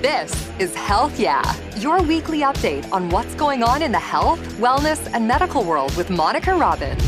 This is Health Yeah, your weekly update on what's going on in the health, wellness, and medical world with Monica Robbins.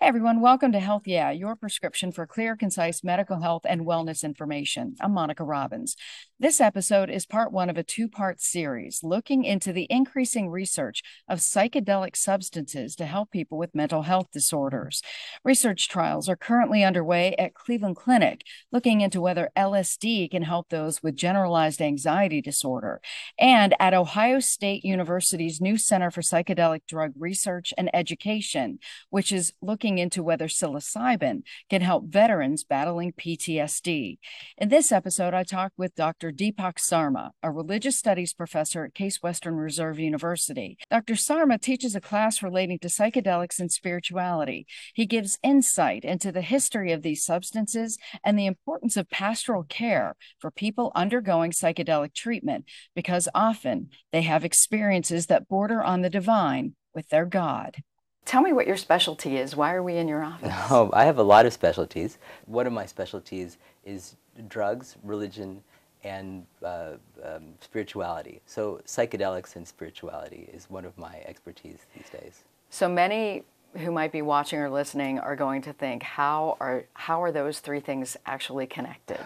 Hey everyone, welcome to Health Yeah, your prescription for clear, concise medical health and wellness information. I'm Monica Robbins. This episode is part one of a two part series looking into the increasing research of psychedelic substances to help people with mental health disorders. Research trials are currently underway at Cleveland Clinic looking into whether LSD can help those with generalized anxiety disorder. And at Ohio State University's new Center for Psychedelic Drug Research and Education, which is looking into whether psilocybin can help veterans battling PTSD. In this episode, I talked with Dr. Deepak Sarma, a religious studies professor at Case Western Reserve University. Dr. Sarma teaches a class relating to psychedelics and spirituality. He gives insight into the history of these substances and the importance of pastoral care for people undergoing psychedelic treatment because often they have experiences that border on the divine with their God. Tell me what your specialty is. Why are we in your office? Oh, I have a lot of specialties. One of my specialties is drugs, religion, and uh, um, spirituality. So psychedelics and spirituality is one of my expertise these days. So many who might be watching or listening are going to think, how are, how are those three things actually connected?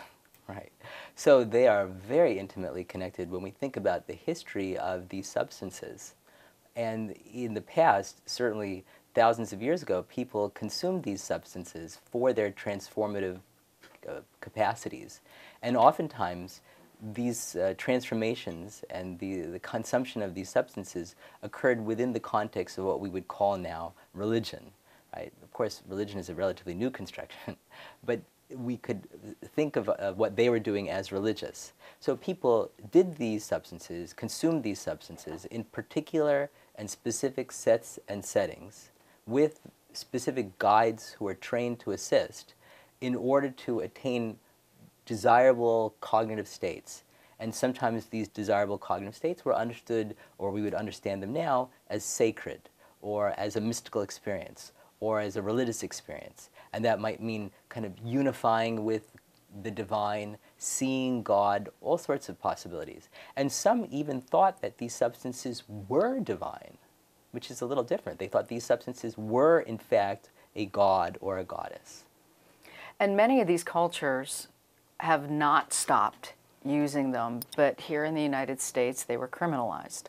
Right. So they are very intimately connected when we think about the history of these substances. And in the past, certainly thousands of years ago, people consumed these substances for their transformative uh, capacities. And oftentimes, these uh, transformations and the, the consumption of these substances occurred within the context of what we would call now religion. Right? Of course, religion is a relatively new construction, but we could think of uh, what they were doing as religious. So people did these substances, consumed these substances in particular and specific sets and settings with specific guides who are trained to assist in order to attain desirable cognitive states. And sometimes these desirable cognitive states were understood, or we would understand them now, as sacred, or as a mystical experience, or as a religious experience. And that might mean kind of unifying with the divine, seeing God, all sorts of possibilities. And some even thought that these substances were divine, which is a little different. They thought these substances were, in fact, a god or a goddess. And many of these cultures have not stopped using them, but here in the United States they were criminalized.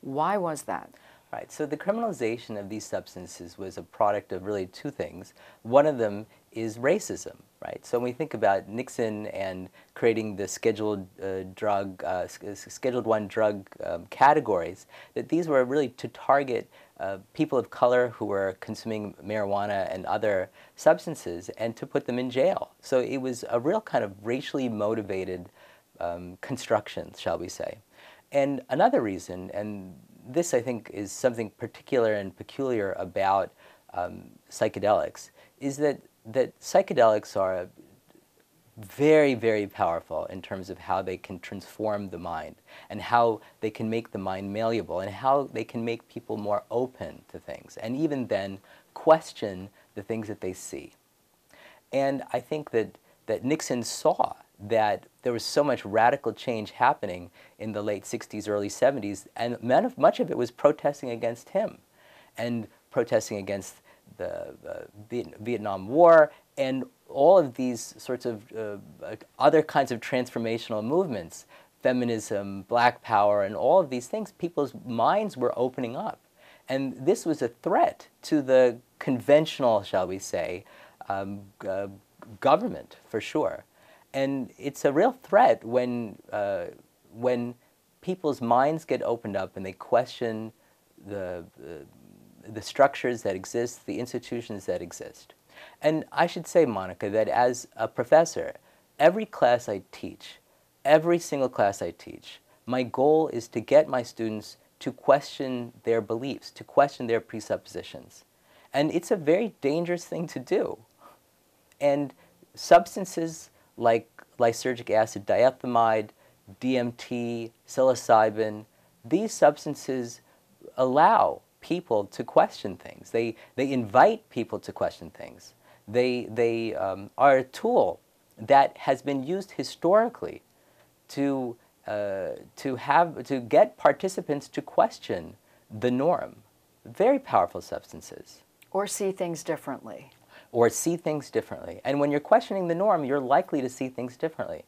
Why was that? Right, so the criminalization of these substances was a product of really two things. One of them is racism, right? So when we think about Nixon and creating the scheduled uh, drug, uh, scheduled one drug um, categories, that these were really to target uh, people of color who were consuming marijuana and other substances and to put them in jail. So it was a real kind of racially motivated um, construction, shall we say. And another reason, and this I think is something particular and peculiar about um, psychedelics, is that, that psychedelics are very, very powerful in terms of how they can transform the mind and how they can make the mind malleable and how they can make people more open to things and even then question the things that they see. And I think that, that Nixon saw that there was so much radical change happening in the late 60s, early 70s, and much of it was protesting against him and protesting against the uh, Vietnam War and all of these sorts of uh, other kinds of transformational movements, feminism, black power, and all of these things, people's minds were opening up. And this was a threat to the conventional, shall we say, um, uh, government, for sure. And it's a real threat when, uh, when people's minds get opened up and they question the, the structures that exist, the institutions that exist. And I should say, Monica, that as a professor, every class I teach, every single class I teach, my goal is to get my students to question their beliefs, to question their presuppositions. And it's a very dangerous thing to do. And substances like lysergic acid diethylamide, DMT, psilocybin, these substances allow people to question things. They, they invite people to question things. They, they um, are a tool that has been used historically to, uh, to, have, to get participants to question the norm. Very powerful substances. Or see things differently. Or see things differently. And when you're questioning the norm, you're likely to see things differently.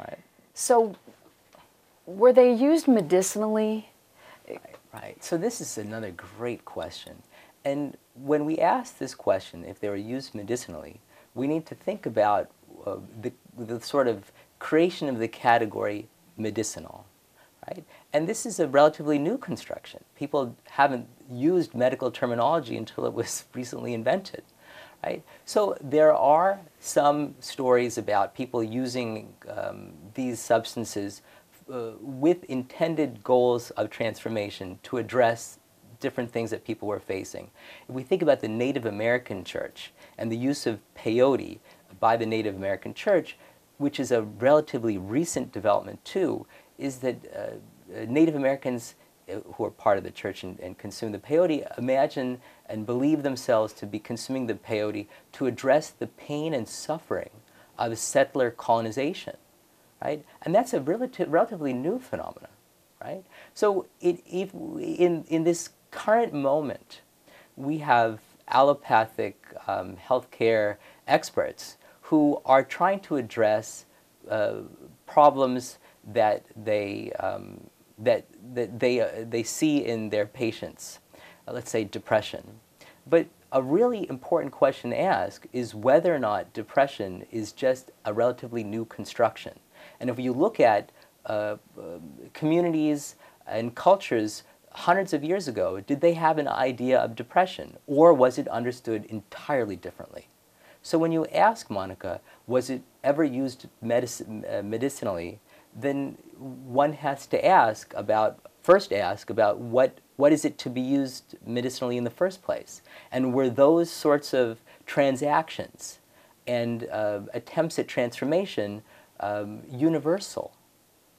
Right? So, were they used medicinally? Right. So, this is another great question. And when we ask this question, if they were used medicinally, we need to think about uh, the, the sort of creation of the category medicinal. Right? And this is a relatively new construction. People haven't used medical terminology until it was recently invented. Right? So there are some stories about people using um, these substances uh, with intended goals of transformation to address different things that people were facing. If we think about the Native American church and the use of peyote by the Native American church, which is a relatively recent development too, is that uh, Native Americans uh, who are part of the church and, and, consume the peyote imagine and believe themselves to be consuming the peyote to address the pain and suffering of settler colonization, right? And that's a relative, relatively new phenomenon, right? So it, if, in, in this current moment, we have allopathic um, healthcare experts who are trying to address uh, problems that they, um, that, that they, uh, they see in their patients, uh, let's say depression. But a really important question to ask is whether or not depression is just a relatively new construction. And if you look at uh, um, communities and cultures hundreds of years ago, did they have an idea of depression or was it understood entirely differently? So when you ask Monica, was it ever used uh, medicinally, then one has to ask about, first ask about what, what is it to be used medicinally in the first place? And were those sorts of transactions and uh, attempts at transformation um, universal?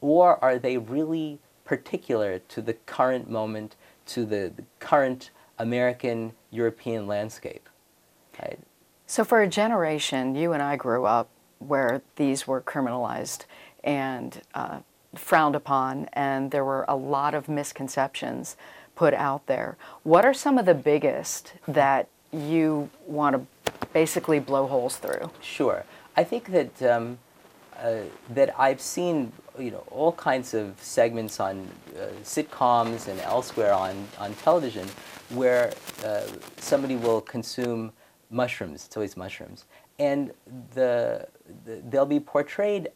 Or are they really particular to the current moment, to the, the current American European landscape. Right? So, for a generation, you and I grew up where these were criminalized and uh, frowned upon, and there were a lot of misconceptions put out there. What are some of the biggest that you want to basically blow holes through? Sure. I think that um, uh, that I've seen you know all kinds of segments on uh, sitcoms and elsewhere on on television where uh, somebody will consume mushrooms. It's always mushrooms, and the, the, they'll be portrayed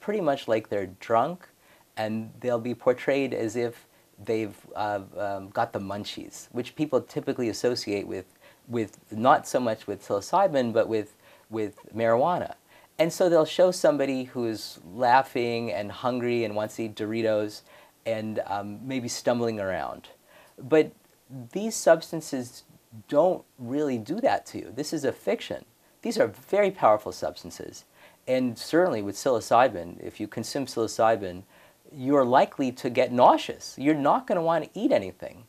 pretty much like they're drunk, and they'll be portrayed as if they've uh, um, got the munchies, which people typically associate with with not so much with psilocybin, but with with marijuana. And so they'll show somebody who's laughing and hungry and wants to eat Doritos and um, maybe stumbling around. But these substances don't really do that to you. This is a fiction. These are very powerful substances. And certainly with psilocybin, if you consume psilocybin, you're likely to get nauseous. You're not going to want to eat anything.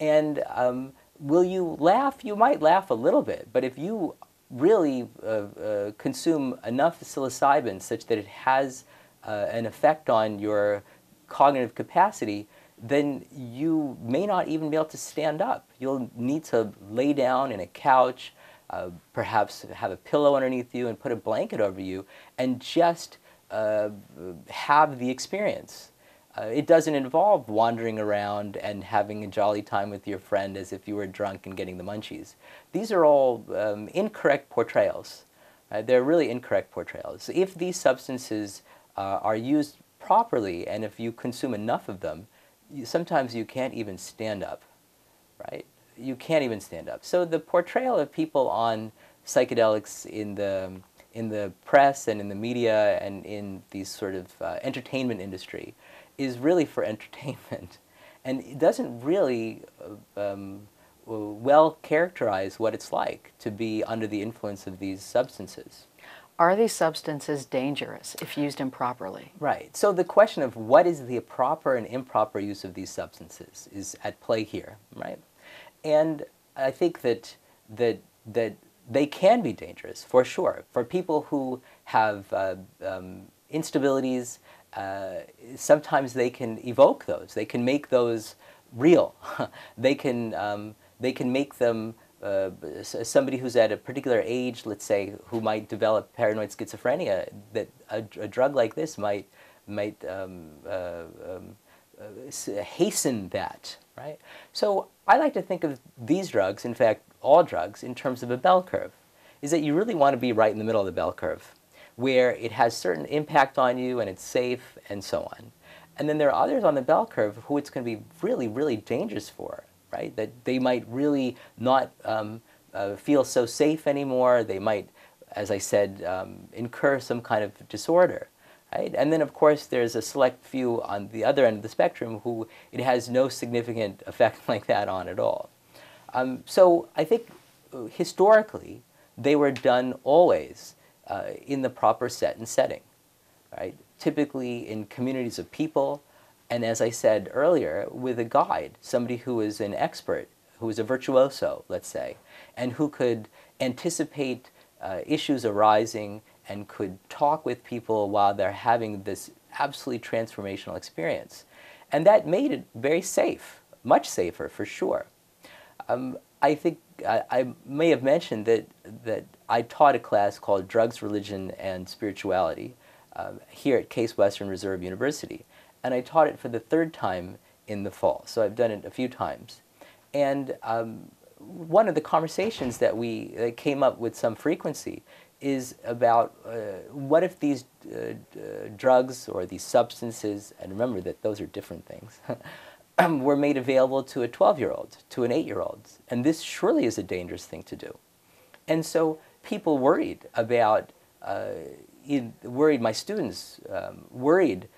And um, will you laugh? You might laugh a little bit, but if you really uh, uh, consume enough psilocybin such that it has uh, an effect on your cognitive capacity, then you may not even be able to stand up. You'll need to lay down in a couch, uh, perhaps have a pillow underneath you and put a blanket over you, and just uh, have the experience. Uh, it doesn't involve wandering around and having a jolly time with your friend as if you were drunk and getting the munchies. These are all um, incorrect portrayals. Uh, they're really incorrect portrayals. If these substances uh, are used properly and if you consume enough of them, you, sometimes you can't even stand up, right? You can't even stand up. So the portrayal of people on psychedelics in the in the press and in the media and in these sort of uh, entertainment industry is really for entertainment. And it doesn't really uh, um, well characterize what it's like to be under the influence of these substances. Are these substances dangerous if used improperly? Right. So the question of what is the proper and improper use of these substances is at play here, right? And I think that that that they can be dangerous for sure for people who have uh, um, instabilities uh, sometimes they can evoke those. They can make those real. they can um, they can make them uh, somebody who's at a particular age, let's say, who might develop paranoid schizophrenia. That a, a drug like this might might um, uh, um, uh, hasten that, right? So I like to think of these drugs, in fact, all drugs, in terms of a bell curve. Is that you really want to be right in the middle of the bell curve, where it has certain impact on you and it's safe and so on. And then there are others on the bell curve who it's going to be really, really dangerous for, right? That they might really not um, uh, feel so safe anymore. They might, as I said, um, incur some kind of disorder. Right? And then, of course, there's a select few on the other end of the spectrum who it has no significant effect like that on at all. Um, so I think uh, historically, they were done always uh, in the proper set and setting, right? Typically in communities of people, and as I said earlier, with a guide, somebody who is an expert, who is a virtuoso, let's say, and who could anticipate uh, issues arising and could talk with people while they're having this absolutely transformational experience. And that made it very safe, much safer for sure. Um, I think I, I, may have mentioned that, that I taught a class called Drugs, Religion, and Spirituality um, here at Case Western Reserve University. And I taught it for the third time in the fall. So I've done it a few times. And um, one of the conversations that we that came up with some frequency is about uh, what if these uh, drugs or these substances, and remember that those are different things, were made available to a 12-year-old, to an 8-year-old. And this surely is a dangerous thing to do. And so people worried about, uh, worried, my students um, worried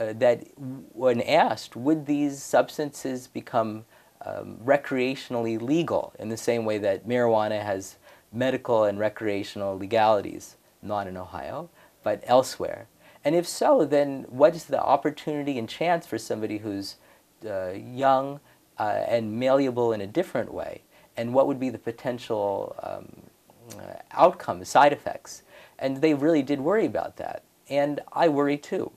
uh, that when asked, would these substances become um, recreationally legal in the same way that marijuana has medical and recreational legalities, not in Ohio, but elsewhere? And if so, then what is the opportunity and chance for somebody who's young uh, and malleable in a different way? And what would be the potential um, uh, outcomes, side effects? And they really did worry about that. And I worry too.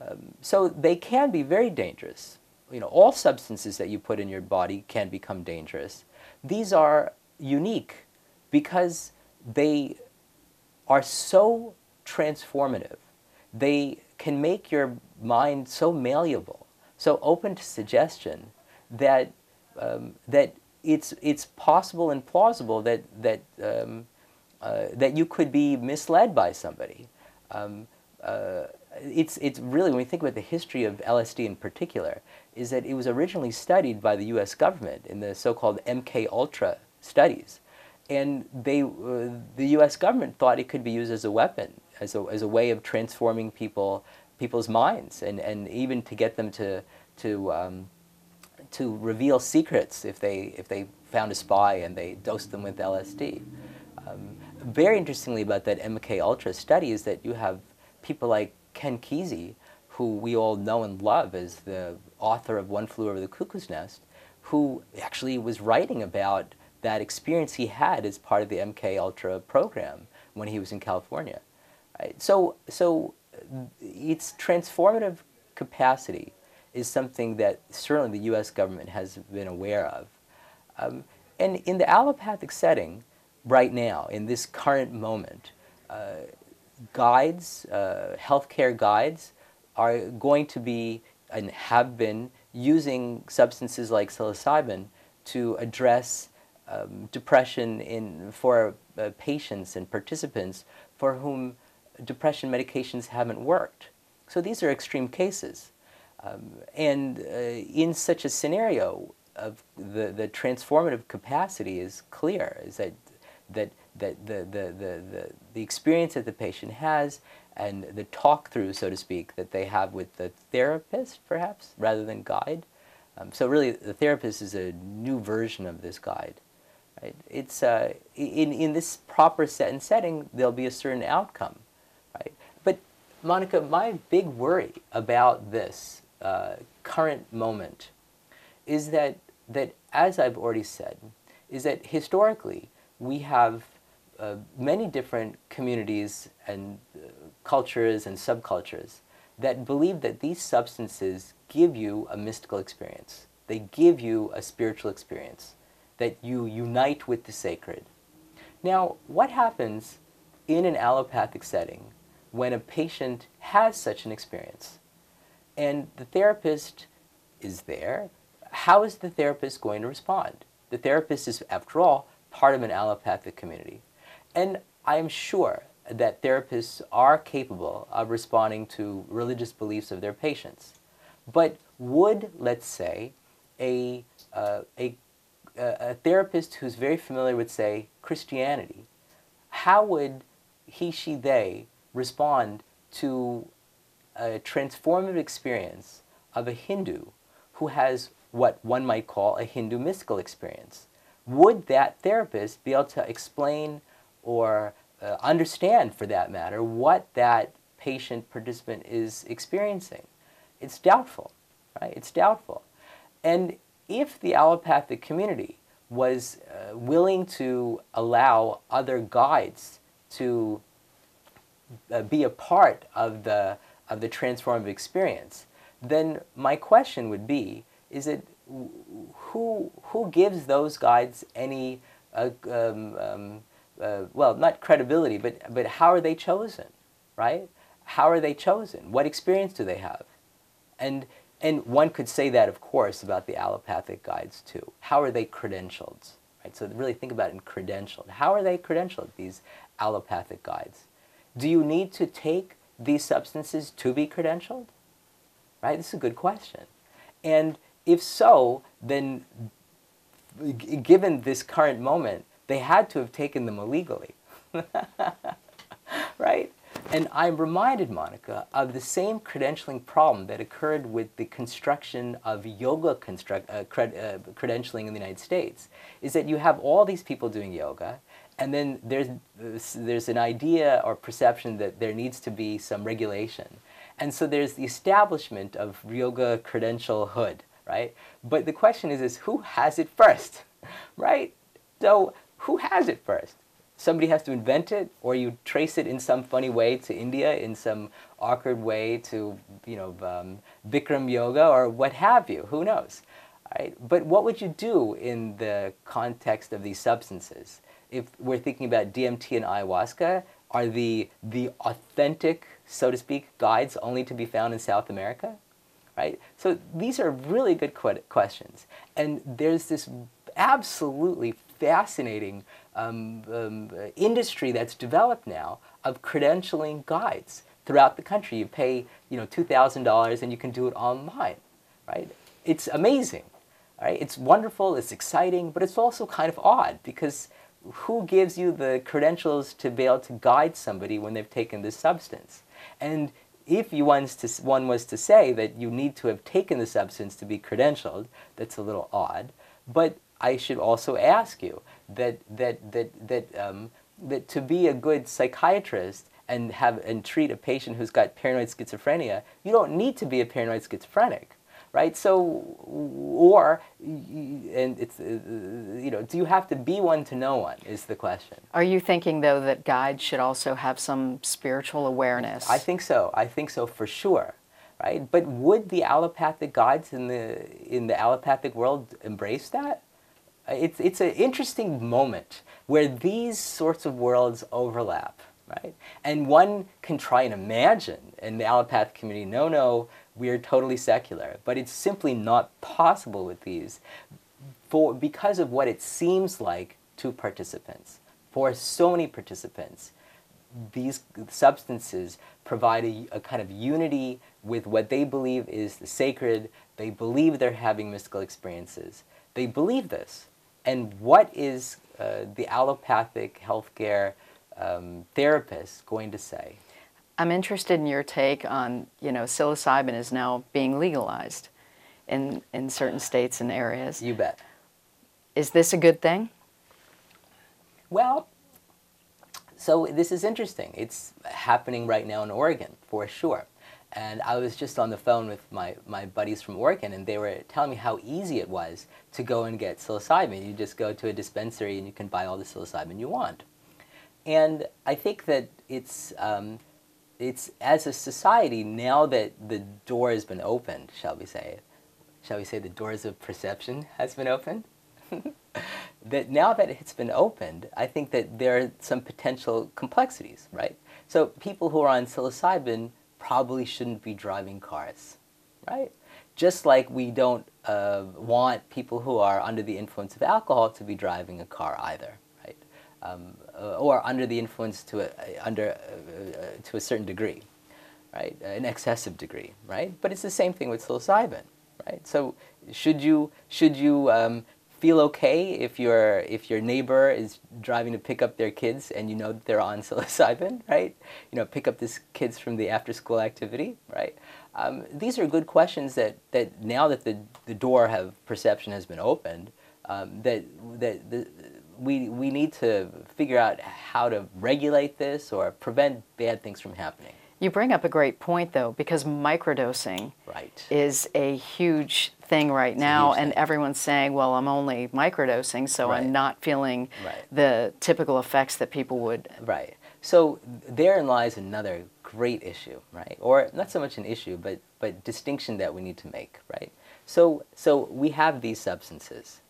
Um, so they can be very dangerous. You know, all substances that you put in your body can become dangerous. These are unique because they are so transformative. They can make your mind so malleable, so open to suggestion that um, that it's it's possible and plausible that that um, uh, that you could be misled by somebody. Um, uh, it's it's really when we think about the history of LSD in particular, is that it was originally studied by the U.S. government in the so-called MK Ultra studies and they, uh, the U.S. government thought it could be used as a weapon, as a, as a way of transforming people, people's minds, and, and even to get them to, to, um, to reveal secrets if they, if they found a spy and they dosed them with LSD. Um, very interestingly about that MK Ultra study is that you have people like Ken Kesey, who we all know and love as the author of One Flew Over the Cuckoo's Nest, who actually was writing about that experience he had as part of the MK Ultra program when he was in California. Right? So, so its transformative capacity is something that certainly the U.S. government has been aware of. Um, and in the allopathic setting, right now, in this current moment, uh, guides, uh, healthcare guides, are going to be and have been using substances like psilocybin to address um, depression in, for uh, patients and participants for whom depression medications haven't worked. So these are extreme cases. Um, and uh, in such a scenario, of the, the transformative capacity is clear, is that, that, that the, the, the, the, the experience that the patient has and the talk through, so to speak, that they have with the therapist, perhaps, rather than guide. Um, so really, the therapist is a new version of this guide. Right? It's, uh, in, in this proper set and setting, there'll be a certain outcome. Monica, my big worry about this uh, current moment is that, that, as I've already said, is that historically we have uh, many different communities and uh, cultures and subcultures that believe that these substances give you a mystical experience. They give you a spiritual experience, that you unite with the sacred. Now, what happens in an allopathic setting when a patient has such an experience? And the therapist is there. How is the therapist going to respond? The therapist is, after all, part of an allopathic community. And I'm sure that therapists are capable of responding to religious beliefs of their patients. But would, let's say, a, uh, a, a therapist who's very familiar with, say, Christianity, how would he, she, they respond to a transformative experience of a Hindu who has what one might call a Hindu mystical experience? Would that therapist be able to explain or uh, understand, for that matter, what that patient participant is experiencing? It's doubtful, right? It's doubtful. And if the allopathic community was uh, willing to allow other guides to uh, be a part of the, of the transformative experience, then my question would be, is it who, who gives those guides any, uh, um, um, uh, well, not credibility, but, but how are they chosen, right? How are they chosen? What experience do they have? And, and one could say that, of course, about the allopathic guides too. How are they credentialed? Right? So really think about it in credentialed. How are they credentialed, these allopathic guides? Do you need to take these substances to be credentialed? Right? This is a good question. And if so, then given this current moment, they had to have taken them illegally. right? And I'm reminded, Monica, of the same credentialing problem that occurred with the construction of yoga construct, uh, cred, uh, credentialing in the United States. Is that you have all these people doing yoga, and then there's, there's an idea or perception that there needs to be some regulation. And so there's the establishment of yoga credentialhood, right? But the question is, is who has it first, right? So who has it first? Somebody has to invent it, or you trace it in some funny way to India, in some awkward way to, you know, um, yoga, or what have you. Who knows? Right? But what would you do in the context of these substances? If we're thinking about DMT and ayahuasca, are the, the authentic, so to speak, guides only to be found in South America? Right? So these are really good questions. And there's this absolutely fascinating um, um, industry that's developed now of credentialing guides throughout the country. You pay, you know, $2,000 and you can do it online, right? It's amazing, right? It's wonderful, it's exciting, but it's also kind of odd because who gives you the credentials to be able to guide somebody when they've taken this substance? And if you to, one was to say that you need to have taken the substance to be credentialed, that's a little odd. But I should also ask you that, that, that, that, um, that to be a good psychiatrist and, have, and treat a patient who's got paranoid schizophrenia, you don't need to be a paranoid schizophrenic right? So, or, and it's, uh, you know, do you have to be one to know one is the question. Are you thinking, though, that guides should also have some spiritual awareness? I think so. I think so for sure, right? But would the allopathic guides in the, in the allopathic world embrace that? It's, it's an interesting moment where these sorts of worlds overlap, right? And one can try and imagine in the allopathic community, no, no, we are totally secular. But it's simply not possible with these for, because of what it seems like to participants. For so many participants, these substances provide a, a, kind of unity with what they believe is the sacred. They believe they're having mystical experiences. They believe this. And what is uh, the allopathic healthcare um, therapist going to say? I'm interested in your take on, you know, psilocybin is now being legalized in, in certain states and areas. You bet. Is this a good thing? Well, so this is interesting. It's happening right now in Oregon, for sure. And I was just on the phone with my, my buddies from Oregon, and they were telling me how easy it was to go and get psilocybin. You just go to a dispensary and you can buy all the psilocybin you want. And I think that it's, um, it's as a society now that the door has been opened, shall we say, shall we say the doors of perception has been opened. that now that it's been opened, I think that there are some potential complexities, right? So people who are on psilocybin probably shouldn't be driving cars, right? Just like we don't uh, want people who are under the influence of alcohol to be driving a car either? Um, uh, or under the influence to a, under, uh, uh, to a certain degree, right? An excessive degree, right? But it's the same thing with psilocybin, right? So should you, should you um, feel okay if your if your neighbor is driving to pick up their kids and you know that they're on psilocybin, right? You know, pick up these kids from the after school activity, right? Um, these are good questions that, that now that the, the door of perception has been opened, um, that that the, we we need to figure out how to regulate this or prevent bad things from happening. You bring up a great point, though, because microdosing right. is a huge thing right it's now, and thing. everyone's saying, "Well, I'm only microdosing, so right. I'm not feeling right. the typical effects that people would." Right. So therein lies another great issue, right? Or not so much an issue, but but distinction that we need to make, right? So so we have these substances,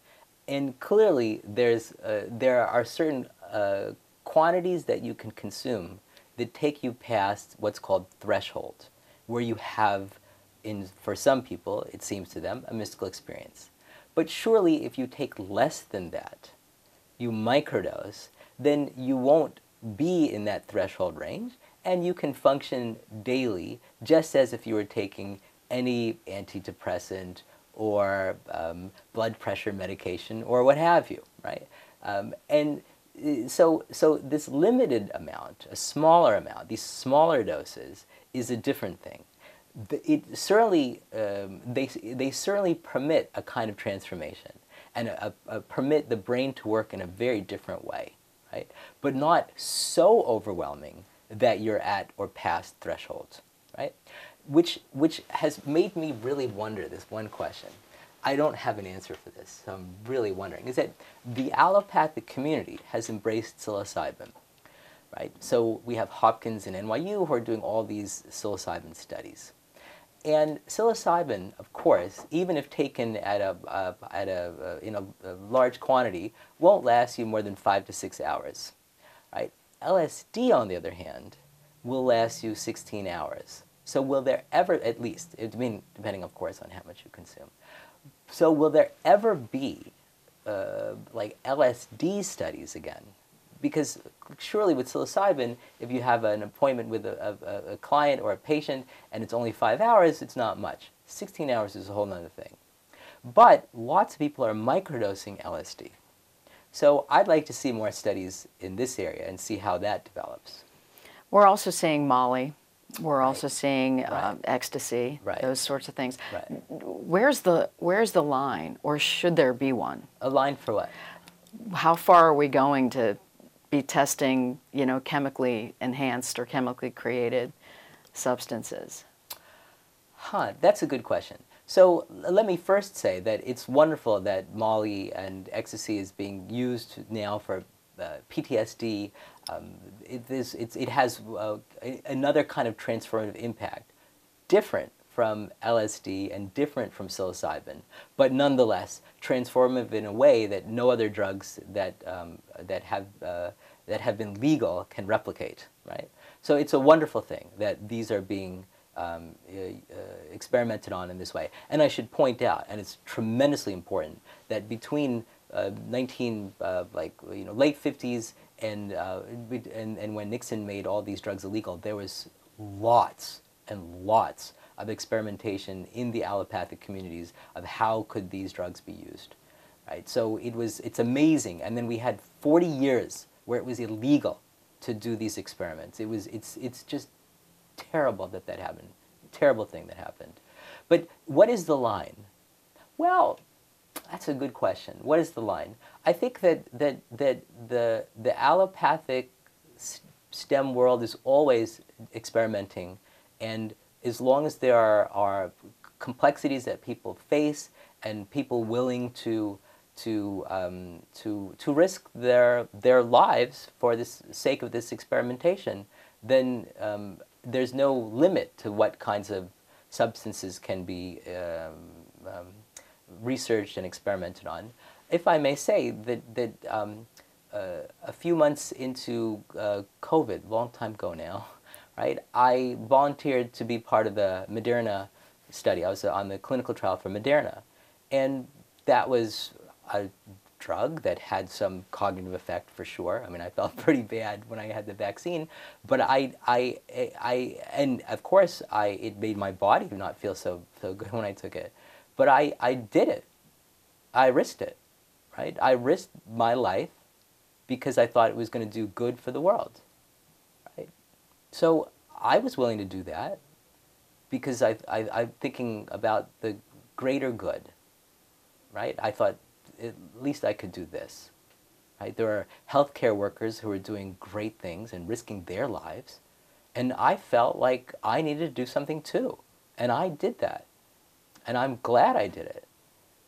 and clearly there's uh, there are certain uh, quantities that you can consume that take you past what's called threshold, where you have, in, for some people, it seems to them, a mystical experience. But surely if you take less than that, you microdose, then you won't be in that threshold range and you can function daily just as if you were taking any antidepressant or um, blood pressure medication or what have you, right? Um, and so, so this limited amount, a smaller amount, these smaller doses, is a different thing. It certainly, um, they, they certainly permit a kind of transformation and a, a permit the brain to work in a very different way, right? But not so overwhelming that you're at or past thresholds, right? Which, which has made me really wonder this one question. I don't have an answer for this, so I'm really wondering, is that the allopathic community has embraced psilocybin, right? So we have Hopkins and NYU who are doing all these psilocybin studies. And psilocybin, of course, even if taken at a, uh, at a, uh, in a, a, large quantity, won't last you more than five to six hours, right? LSD, on the other hand, will last you 16 hours. So will there ever, at least, I mean, depending, of course, on how much you consume, so will there ever be uh, like LSD studies again? Because surely with psilocybin, if you have an appointment with a, a, a, client or a patient and it's only five hours, it's not much. 16 hours is a whole other thing. But lots of people are microdosing LSD. So I'd like to see more studies in this area and see how that develops. We're also seeing Molly we're right. also seeing right. uh, ecstasy, right. those sorts of things. Where's the where's the line, or should there be one? A line for what? How far are we going to be testing, you know, chemically enhanced or chemically created substances? Huh, that's a good question. So let me first say that it's wonderful that Molly and ecstasy is being used now for uh, PTSD, um, it, is, it has uh, another kind of transformative impact, different from LSD and different from psilocybin, but nonetheless transformative in a way that no other drugs that, um, that, have, uh, that have been legal can replicate, right? So it's a wonderful thing that these are being um, uh, experimented on in this way. And I should point out, and it's tremendously important, that between uh, 19, uh, like, you know, late 50s and, uh, and, and when Nixon made all these drugs illegal, there was lots and lots of experimentation in the allopathic communities of how could these drugs be used. Right? So it was, it's amazing. And then we had 40 years where it was illegal to do these experiments. It was, it's, it's just terrible that that happened. Terrible thing that happened. But what is the line? Well, that's a good question. What is the line? I think that, that, that the, the allopathic STEM world is always experimenting, and as long as there are, are complexities that people face and people willing to, to, um, to, to risk their, their lives for the sake of this experimentation, then um, there's no limit to what kinds of substances can be um, um, researched and experimented on. If I may say that, that um, uh, a few months into uh, COVID, long time ago now, right, I volunteered to be part of the Moderna study. I was on the clinical trial for Moderna. And that was a drug that had some cognitive effect for sure. I mean, I felt pretty bad when I had the vaccine, but I, I, I, and of course, I, it made my body not feel so, so good when I took it. But I, I did it. I risked it, right? I risked my life because I thought it was going to do good for the world, right? So I was willing to do that because I, I, I'm thinking about the greater good, right? I thought at least I could do this. Right? There are healthcare workers who are doing great things and risking their lives. And I felt like I needed to do something too. And I did that. And I'm glad I did it.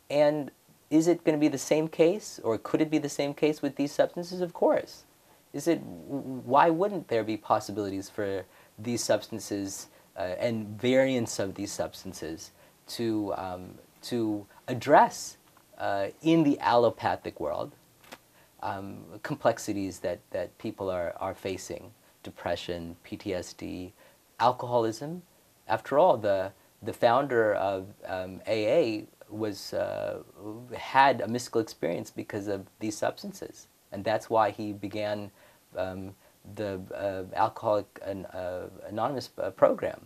And is it going to be the same case or could it be the same case with these substances? Of course. Is it, why wouldn't there be possibilities for these substances uh, and variants of these substances to, um, to address uh, in the allopathic world um, complexities that, that people are, are facing depression, PTSD, alcoholism. After all, the, the founder of um, AA was, uh, had a mystical experience because of these substances. And that's why he began um, the uh, Alcoholic uh, Anonymous uh, program.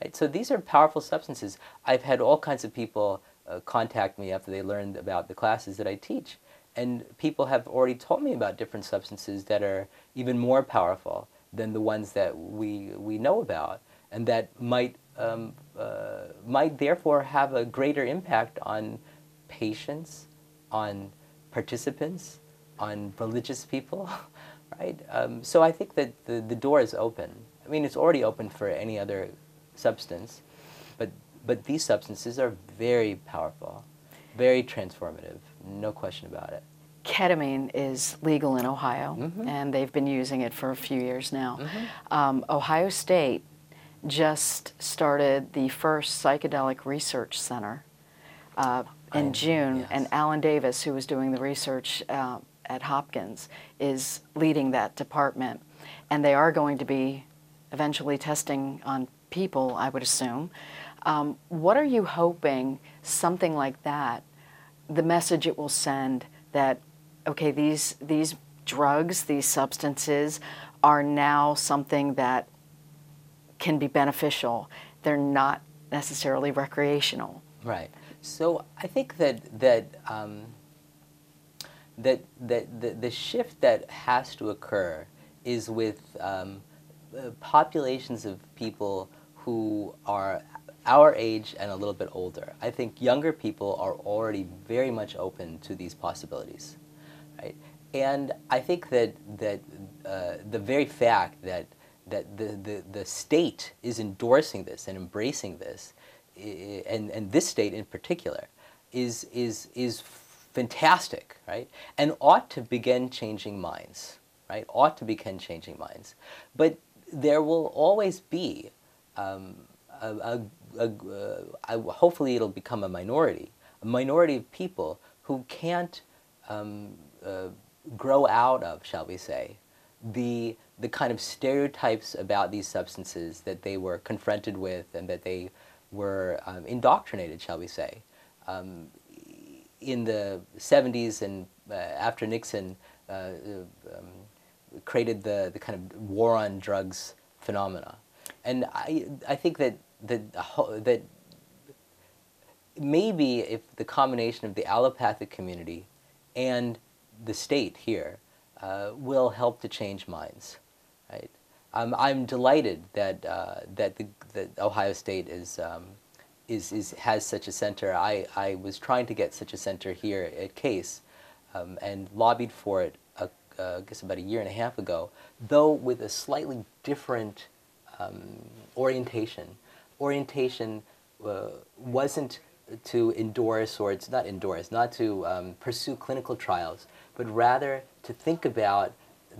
Right? So these are powerful substances. I've had all kinds of people uh, contact me after they learned about the classes that I teach. And people have already told me about different substances that are even more powerful than the ones that we, we know about and that might, um, uh, might therefore have a greater impact on patients, on participants, on religious people, right? Um, so I think that the, the door is open. I mean, it's already open for any other substance, but but these substances are very powerful, very transformative, no question about it. Ketamine is legal in Ohio, mm-hmm. and they've been using it for a few years now. Mm-hmm. Um, Ohio State just started the first psychedelic research center uh, in I, June, yes. and Alan Davis, who was doing the research uh, at Hopkins, is leading that department. And they are going to be eventually testing on people, I would assume. Um, what are you hoping something like that, the message it will send that, okay, these, these drugs, these substances are now something that can be beneficial. They're not necessarily recreational. Right. So I think that that um, that that the, the shift that has to occur is with um, uh, populations of people who are our age and a little bit older. I think younger people are already very much open to these possibilities, right? And I think that that uh, the very fact that that the, the, the state is endorsing this and embracing this, and, and this state in particular, is, is, is fantastic, right? And ought to begin changing minds, right? Ought to begin changing minds. But there will always be um, a, a a, uh, hopefully it'll become a minority, a minority of people who can't um, uh, grow out of, shall we say, the the kind of stereotypes about these substances that they were confronted with and that they were um, indoctrinated, shall we say. Um, in the 70s and uh, after Nixon uh, uh, um, created the, the kind of war on drugs phenomena. And I, I think that that that maybe if the combination of the allopathic community and the state here uh, will help to change minds, right? Um, I'm delighted that uh, that the that Ohio State is. Um, is, is, has such a center. I, I was trying to get such a center here at Case um, and lobbied for it, uh, uh, I guess about a year and a half ago, though with a slightly different um, orientation orientation uh, wasn't to endorse, or it's not endorse, not to um, pursue clinical trials, but rather to think about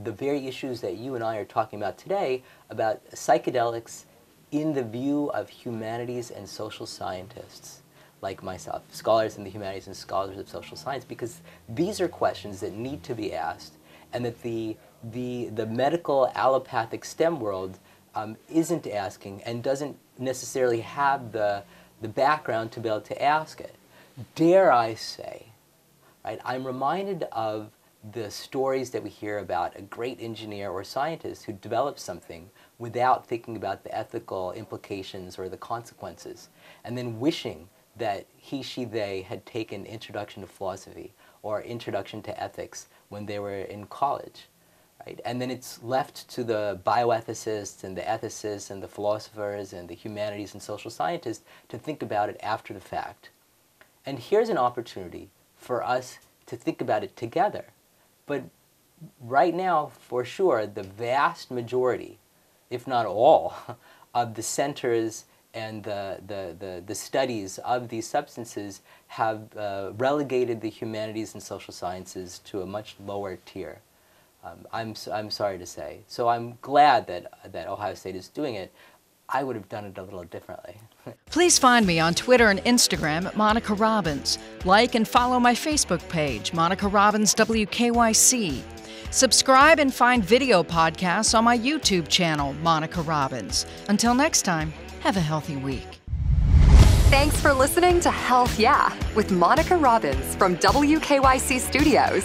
the very issues that you and I are talking about today about psychedelics in the view of humanities and social scientists like myself, scholars in the humanities and scholars of social science, because these are questions that need to be asked and that the, the, the medical allopathic STEM world um, isn't asking and doesn't necessarily have the, the background to be able to ask it. Dare I say, right, I'm reminded of the stories that we hear about a great engineer or scientist who develops something without thinking about the ethical implications or the consequences, and then wishing that he, she, they had taken Introduction to Philosophy or Introduction to Ethics when they were in college. Right? And then it's left to the bioethicists and the ethicists and the philosophers and the humanities and social scientists to think about it after the fact. And here's an opportunity for us to think about it together. But right now, for sure, the vast majority, if not all, of the centers and the, the, the, the, studies of these substances have uh, relegated the humanities and social sciences to a much lower tier. Um, I'm, I'm sorry to say. So I'm glad that, that Ohio State is doing it. I would have done it a little differently. Please find me on Twitter and Instagram at Monica Robbins. Like and follow my Facebook page, Monica Robbins WKYC. Subscribe and find video podcasts on my YouTube channel, Monica Robbins. Until next time, have a healthy week. Thanks for listening to Health Yeah with Monica Robbins from WKYC Studios.